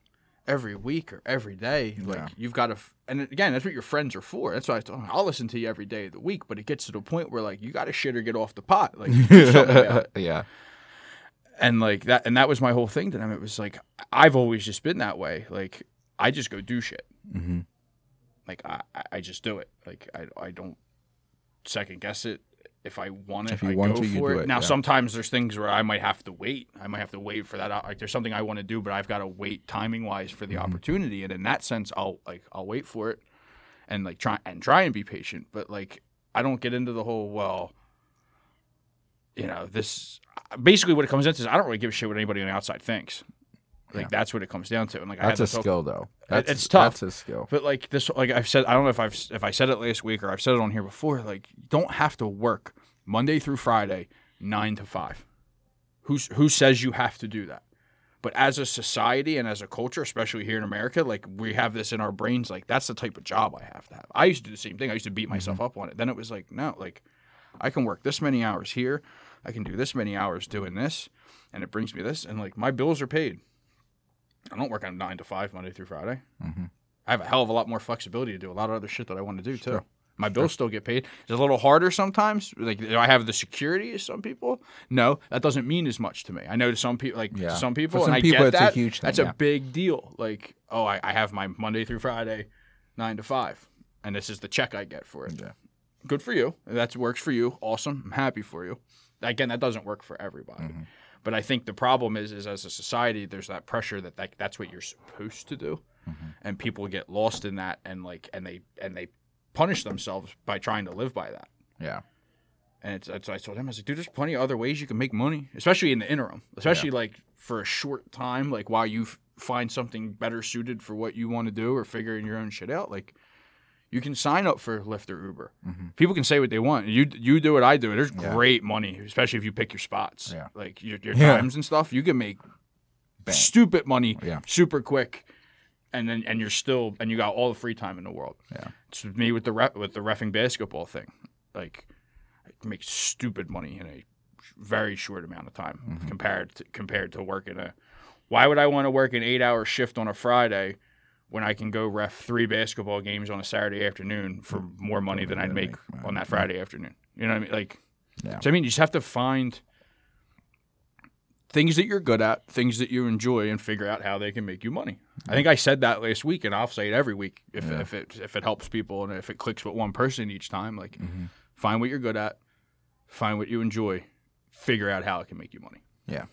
every week or every day, like
Yeah.
you've got to f- and again, that's what your friends are for. That's why I thought, I'll listen to you every day of the week, but it gets to the point where like you got to shit or get off the pot. Like do something about it.
yeah.
and like that and that was my whole thing to them it was like i've always just been that way like i just go do shit
Mhm.
like i I- i just do it like i, I don't second guess it if i want it
If you
I
want
go
to,
for it
it,
now
yeah.
sometimes there's things where i might have to wait i might have to wait for that like there's something i want to do but i've got to wait timing wise for the
Mm-hmm.
opportunity and in that sense i'll like i'll wait for it and like try and try and be patient but like i don't get into the whole well you know, this basically what it comes into is I don't really give a shit what anybody on the outside thinks. Like
Yeah.
that's what it comes down to. And like I
That's
had
a skill, though. That's,
it's tough.
That's a skill.
But like this, like I've said, I don't know if I've if I said it last week or I've said it on here before. Like you don't have to work Monday through Friday, nine to five. Who's who says you have to do that? But as a society and as a culture, especially here in America, like we have this in our brains. Like that's the type of job I have to have. I used to do the same thing. I used to beat myself mm-hmm. up on it. Then it was like, no, like I can work this many hours here. I can do this many hours doing this, and it brings me this, and like my bills are paid. I don't work on nine to five Monday through Friday.
Mm-hmm.
I have a hell of a lot more flexibility to do a lot of other shit that I want to do too.
Sure.
My bills still get paid. It's a little harder sometimes. Like, do I have the security as some people? No, that doesn't mean as much to me. I know to some people, like
Yeah.
some people,
For some
and I
people,
get
it's a huge thing,
That's
yeah.
a big deal. Like, oh, I, I have my Monday through Friday, nine to five, and this is the check I get for it.
Yeah.
Good for you. That works for you. Awesome. I'm happy for you. Again, that doesn't work for everybody.
Mm-hmm.
But I think the problem is, is as a society, there's that pressure that, that that's what you're supposed to do,
Mm-hmm.
and people get lost in that, and like, and they and they punish themselves by trying to live by that.
Yeah.
And it's, it's I told him, I was like, dude, there's plenty of other ways you can make money, especially in the interim, especially like for a short time, like while you f- find something better suited for what you want to do or figuring your own shit out. Like, you can sign up for Lyft or Uber. People can say what they want. You you do what I do. There's
Mm-hmm. Yeah.
great money, especially if you pick your spots,
Yeah.
like your, your
Yeah.
times and stuff. You can make
Bang.
stupid money, super quick, and then and you're still and you got all the free time in the world.
Yeah.
It's me with the ref, with the refing basketball thing. Like, I make stupid money in a very short amount of time
Mm-hmm.
compared to compared to working a. Why would I want to work an eight hour shift on a Friday when I can go ref three basketball games on a Saturday afternoon for more money than I'd make on that Friday afternoon? You know what I mean? Like,
Yeah.
so I mean, you just have to find things that you're good at, things that you enjoy, and figure out how they can make you money. I think I said that last week, and I'll say it every week if,
Yeah.
if it if it helps people and if it clicks with one person each time. Like,
Mm-hmm.
find what you're good at, find what you enjoy, figure out how it can make you money.
Yeah.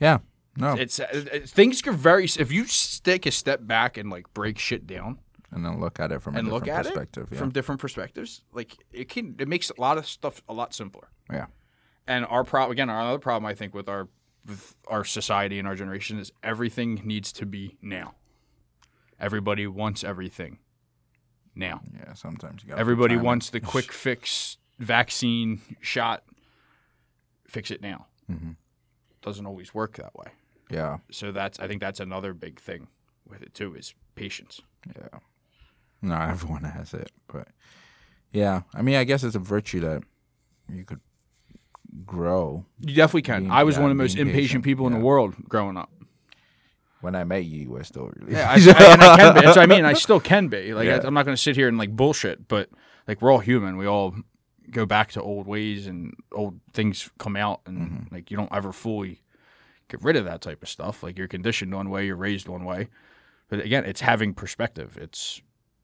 Yeah. No.
It's, it's things are very if you take a step back and like break shit down
and then look at it from
and
a
look
different
at it
perspective. yeah.
from different perspectives, like it can it makes a lot of stuff a lot simpler.
yeah.
And our problem again, our other problem I think with our with our society and our generation is everything needs to be now. Everybody wants everything now.
Yeah. Sometimes you got.
Everybody wants the quick fix vaccine shot. Fix it now.
Mhm.
Doesn't always work that way.
Yeah.
So that's I think that's another big thing with it too is patience.
Yeah. No, everyone has it, but yeah. I mean, I guess it's a virtue that you could grow.
You definitely can.
Being-
I was
yeah,
one of the most impatient
patient,
people in the world growing up.
When I met you, you were still really.
Yeah, I, I- and I can be. That's what I mean. I still can be. Like
Yeah.
I, I'm not going to sit here and like bullshit, but like we're all human. We all go back to old ways and old things come out, and
Mm-hmm.
like you don't ever fully get rid of that type of stuff. Like you're conditioned one way, you're raised one way. But again, it's having perspective. It's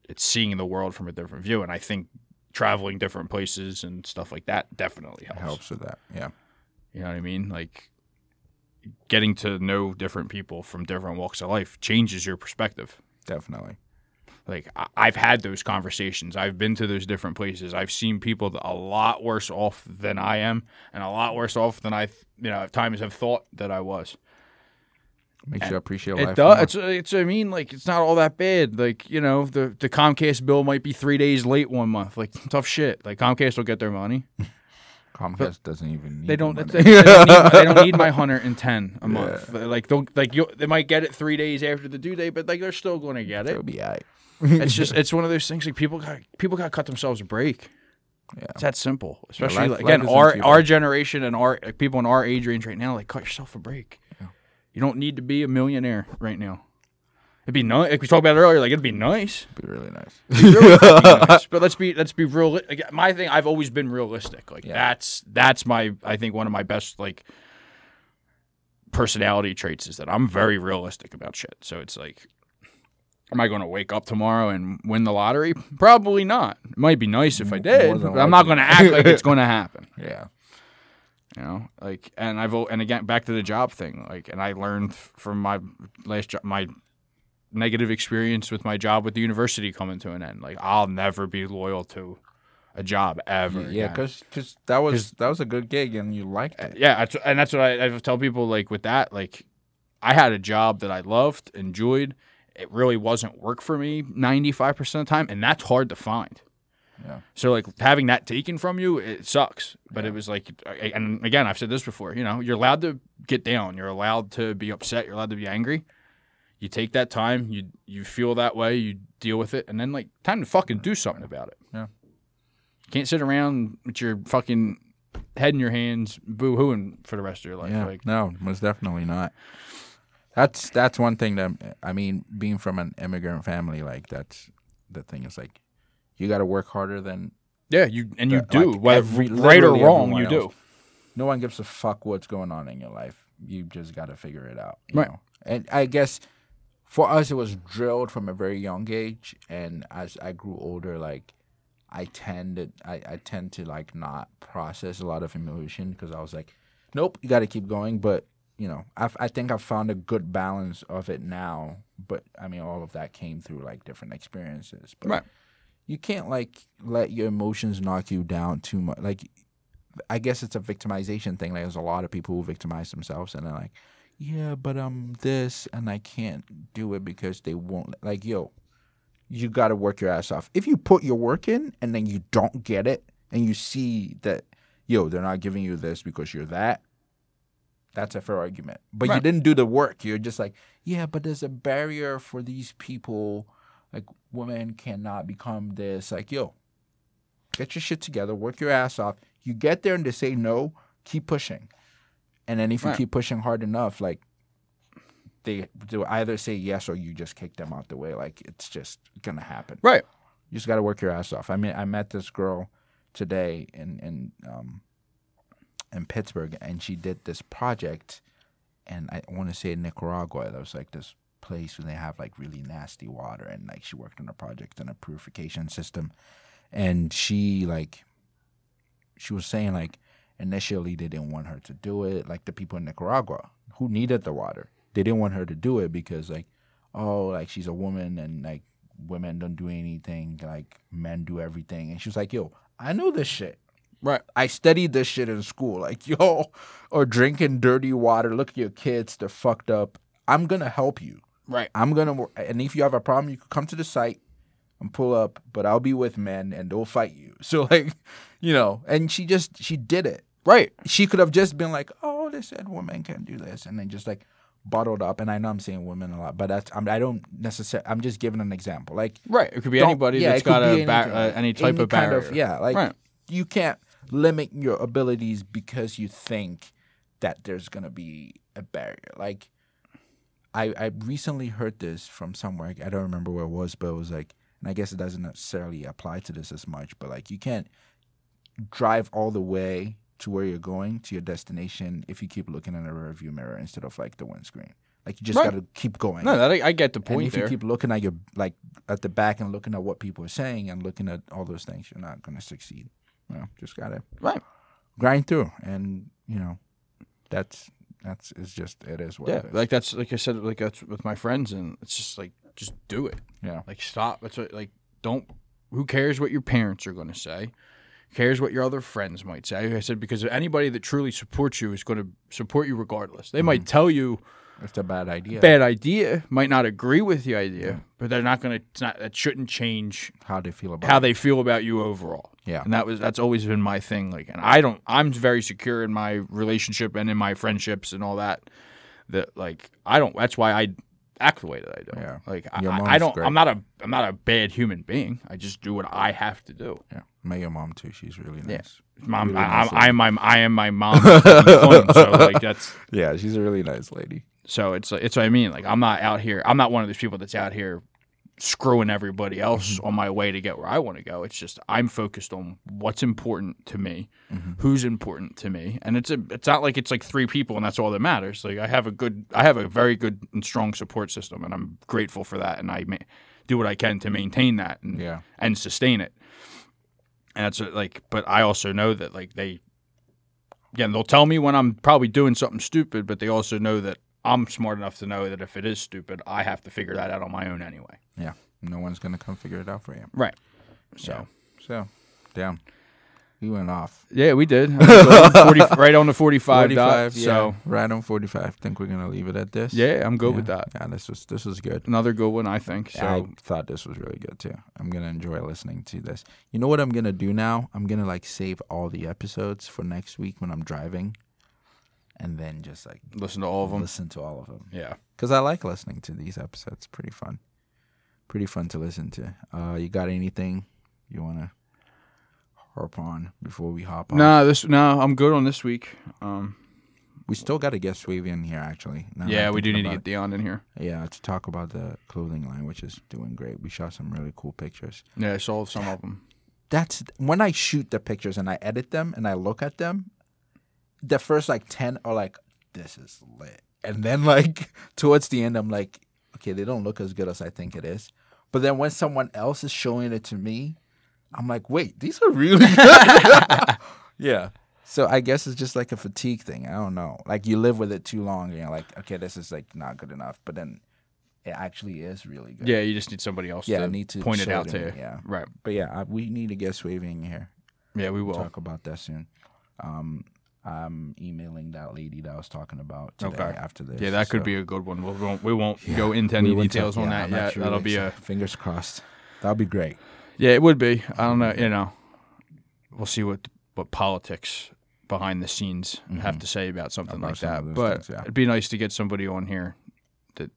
it's seeing the world from a different view, and I think traveling different places and stuff like that definitely helps.
helps with that. Yeah.
You know what I mean? Like getting to know different people from different walks of life changes your perspective.
Definitely.
Like I've had those conversations. I've been to those different places. I've seen people that a lot worse off than I am, and a lot worse off than I, you know, at times have thought that I was.
Makes you appreciate
It
life.
does.
more.
It's, it's. I mean, like it's not all that bad. Like you know, the the Comcast bill might be three days late one month. Like tough shit. Like Comcast will get their money.
Comcast doesn't even. Need
They don't. They, they don't need, my- they don't need my hundred and ten a month. Like they'll like you. They might get it three days after the due date, but like they're still going to get it.
It'll be alright.
It's just it's one of those things like people got people got to cut themselves a break.
Yeah.
It's that simple. Especially
life-
like, again, our our generation and our like, people in our age range right now, like cut yourself a break. You don't need to be a millionaire right now. It'd be nice. Like we talked about earlier, like it'd be nice.
Be really nice.
Really nice. But let's be let's be real. Like, my thing, I've always been realistic. Like
Yeah.
that's that's my I think one of my best like personality traits is that I'm very realistic about shit. So it's like, am I going to wake up tomorrow and win the lottery? Probably not. It might be nice if I did, but I'm not going to act like it's going to happen.
Yeah.
You know, like, and I've al- and again back to the job thing. Like, and I learned from my last job, my negative experience with my job with the university coming to an end. Like, I'll never be loyal to a job ever.
Yeah,
again.
because that was that was a good gig and you liked it.
yeah, and that's what I, I tell people. Like with that, like I had a job that I loved, enjoyed. It really wasn't work for me 95% of the time, and that's hard to find.
Yeah.
So like having that taken from you, it sucks. But it was like, and again, I've said this before. You know, you're allowed to get down. You're allowed to be upset. You're allowed to be angry. You take that time. You you feel that way. You deal with it, and then like time to fucking do something about it.
Yeah.
You can't sit around with your fucking head in your hands, boo hooing for the rest of your life.
Yeah,
Like,
no, most definitely not. That's that's one thing that I mean, being from an immigrant family, like that's the thing. Is like you got to work harder than
yeah, you and you
Like
do whether
every-
right or wrong, you do.
no one gives a fuck what's going on in your life. You just got to figure it out. you
Right.
know? And I guess for us, it was drilled from a very young age. And as I grew older, like I tended, I, I tend to like not process a lot of emotion because I was like, nope, you got to keep going. But you know, I, I think I've found a good balance of it now. But I mean, all of that came through like different experiences. But
Right.
you can't like let your emotions knock you down too much. Like, I guess it's a victimization thing. Like, there's a lot of people who victimize themselves, and they're like, "Yeah, but I'm this, and I can't do it because they won't." Like, yo, you got to work your ass off. If you put your work in and then you don't get it, and you see that, yo, they're not giving you this because you're that. That's a fair argument. But you didn't do the work. You're just like, yeah, but there's a barrier for these people like women cannot become this like yo get your shit together work your ass off you get there and they say no keep pushing and then if you
Right.
keep pushing hard enough like they do either say yes or you just kick them out the way like it's just gonna happen
Right.
you just gotta work your ass off i mean i met this girl today in in um in pittsburgh and she did this project and i want to say in nicaragua there was like this place where they have like really nasty water and like she worked on a project on a purification system. And she like she was saying like initially they didn't want her to do it. Like the people in nicaragua who needed the water they didn't want her to do it because like oh like she's a woman and like women don't do anything like men do everything. And she was like yo i know this shit
Right.
I studied this shit in school. Like, yo, or drinking dirty water. Look at your kids; they're fucked up. I'm gonna help you.
Right.
I'm gonna, and if you have a problem, you can come to the site and pull up. But I'll be with men, and they'll fight you. So, like, you know, and she just she did it.
Right.
She could have just been like, "Oh, they said women can't do this," and then just like bottled up. And I know I'm saying women a lot, but that's I'm, I don't necessarily. I'm just giving an example. Like,
Right. It could be anybody
yeah,
that's got a bar- uh, any type
Any
of barrier.
yeah, like
Right.
you can't limit your abilities because you think that there's gonna be a barrier. Like I I recently heard this from somewhere. I don't remember where it was, but it was like, and I guess it doesn't necessarily apply to this as much. But like, you can't drive all the way to where you're going to your destination if you keep looking in a rearview mirror instead of like the windscreen. Like you just
Right.
got to keep going.
No, that I, I get the point.
And if
there.
you keep looking at your like at the back and looking at what people are saying and looking at all those things, you're not gonna succeed. Just gotta
right.
grind through, and you know, that's that's it's just it is what
Yeah.
it is.
Like that's like I said. Like that's with my friends, and it's just like just do it.
yeah,
Like stop. That's what, like don't. Who cares what your parents are going to say? Cares what your other friends might say? Like I said because anybody that truly supports you is going to support you regardless. They might mm-hmm. tell you
it's a bad idea.
bad idea, might not agree with the idea, but they're not going to. That shouldn't change
How they feel about
how
it.
they feel about you overall.
Yeah.
And that was that's always been my thing. Like, and I don't. I'm very secure in my relationship and in my friendships and all that. That like I don't. That's why I act the way that I do.
Yeah.
Like I,
Your
I- I don't.
great.
I'm not a. I'm not a bad human being. I just do what I have to do.
Yeah, met your mom too. She's really nice.
Mom,
Really
I,
nice
I am my. I am my fucking so like that's.
Yeah, she's a really nice lady.
So it's it's what I mean. Like I'm not out here. I'm not one of those people that's out here screwing everybody else
Mm-hmm.
on my way to get where I want to go. It's just I'm focused on what's important to me,
Mm-hmm.
who's important to me, and it's a it's not like it's like three people and that's all that matters. Like I have a good I have a very good and strong support system, and I'm grateful for that, and I ma- do what I can to maintain that and
Yeah,
and sustain it. And uh, like, but I also know that like they, again, they'll tell me when I'm probably doing something stupid, but they also know that I'm smart enough to know that if it is stupid, I have to figure that out on my own anyway.
Yeah. No one's gonna come figure it out for you.
Right. So,
So, damn. We went off.
Yeah, we did. 40, right on the 45, dot.
yeah,
So,
right on 45. I think we're gonna leave it at this.
yeah, I'm good
yeah.
with that.
Yeah, this was this was good.
Another good one, I think. So,
I thought this was really good too. I'm gonna enjoy listening to this. You know what I'm gonna do now? I'm gonna like save all the episodes for next week when I'm driving, and then just like
listen to all of them.
listen to all of them
Yeah.
because I like listening to these episodes. Pretty fun, pretty fun to listen to. Uh, you got anything you wanna harp on before we hop on?
Nah, this no, I'm good on this week. Um,
We still got to get in here actually. Now
yeah, we do need to get Dion in here.
Yeah, to talk about the clothing line, which is doing great. We shot some really cool pictures.
Yeah, I saw some of them.
That's when I shoot the pictures and I edit them and I look at them. The first like ten are like, this is lit, and then like towards the end, I'm like, okay, they don't look as good as I think it is. But then when someone else is showing it to me, I'm like, wait, these are really good. yeah. So I guess it's just like a fatigue thing. I don't know. Like you live with it too long, and you're like, okay, this is like not good enough. But then it actually is really good.
Yeah, you just need somebody else
Yeah,
to,
I need to
point it out to you.
yeah.
Right.
But yeah, I, we need to get Swavy in here.
Yeah, we will.
Talk about that soon. Um, I'm emailing that lady that I was talking about today
Okay.
after this.
Yeah, that could
so-
be a good one. We'll, we won't, we won't
Yeah,
go into any
went to-
details on
yeah,
that yet.
actually
That'll be a
fingers crossed. That'll be great.
yeah, it would be. I don't know. You know, we'll see what what politics behind the scenes have to say about something
Mm-hmm. About
like
some
that. But
things, yeah.
it'd be nice to get somebody on here that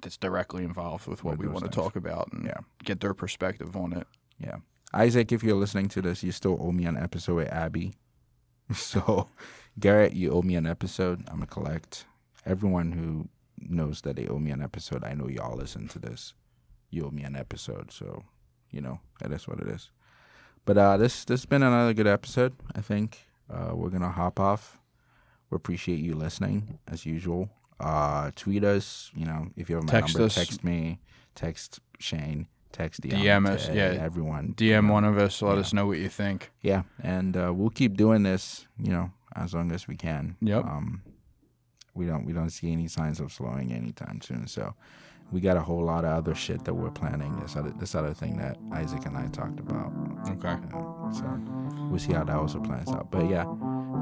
that's directly involved with what
With
we want to talk about and
Yeah.
get their perspective on it.
Yeah. Isaac, if you're listening to this, you still owe me an episode with Abby. So, Garrett, you owe me an episode. I'm to collect. Everyone who knows that they owe me an episode, I know y'all listen to this. You owe me an episode. So, you know, that is what it is. But uh, this this has been another good episode, I think. Uh, we're going to hop off. We appreciate you listening, as usual. Uh, tweet us, you know, if you have my
Text
number,
us.
text me, text Shane, text Dion,
DM us, yeah.
everyone. you
DM
know.
one of us. Let
Yeah.
us know what you think.
Yeah, and uh, we'll keep doing this, you know, as long as we can.
Yep.
Um, we don't we don't see any signs of slowing anytime soon. So we got a whole lot of other shit that we're planning. This other this other thing that Isaac and I talked about.
Okay.
So we'll see how that also plans out. But yeah,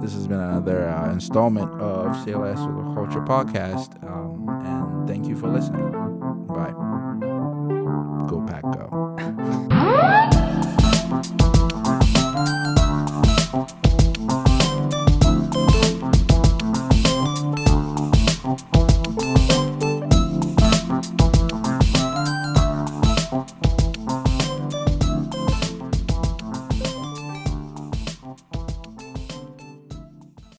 this has been another uh, installment of CLS with a Culture podcast. Um, and thank you for listening. Bye. Go Pack Go.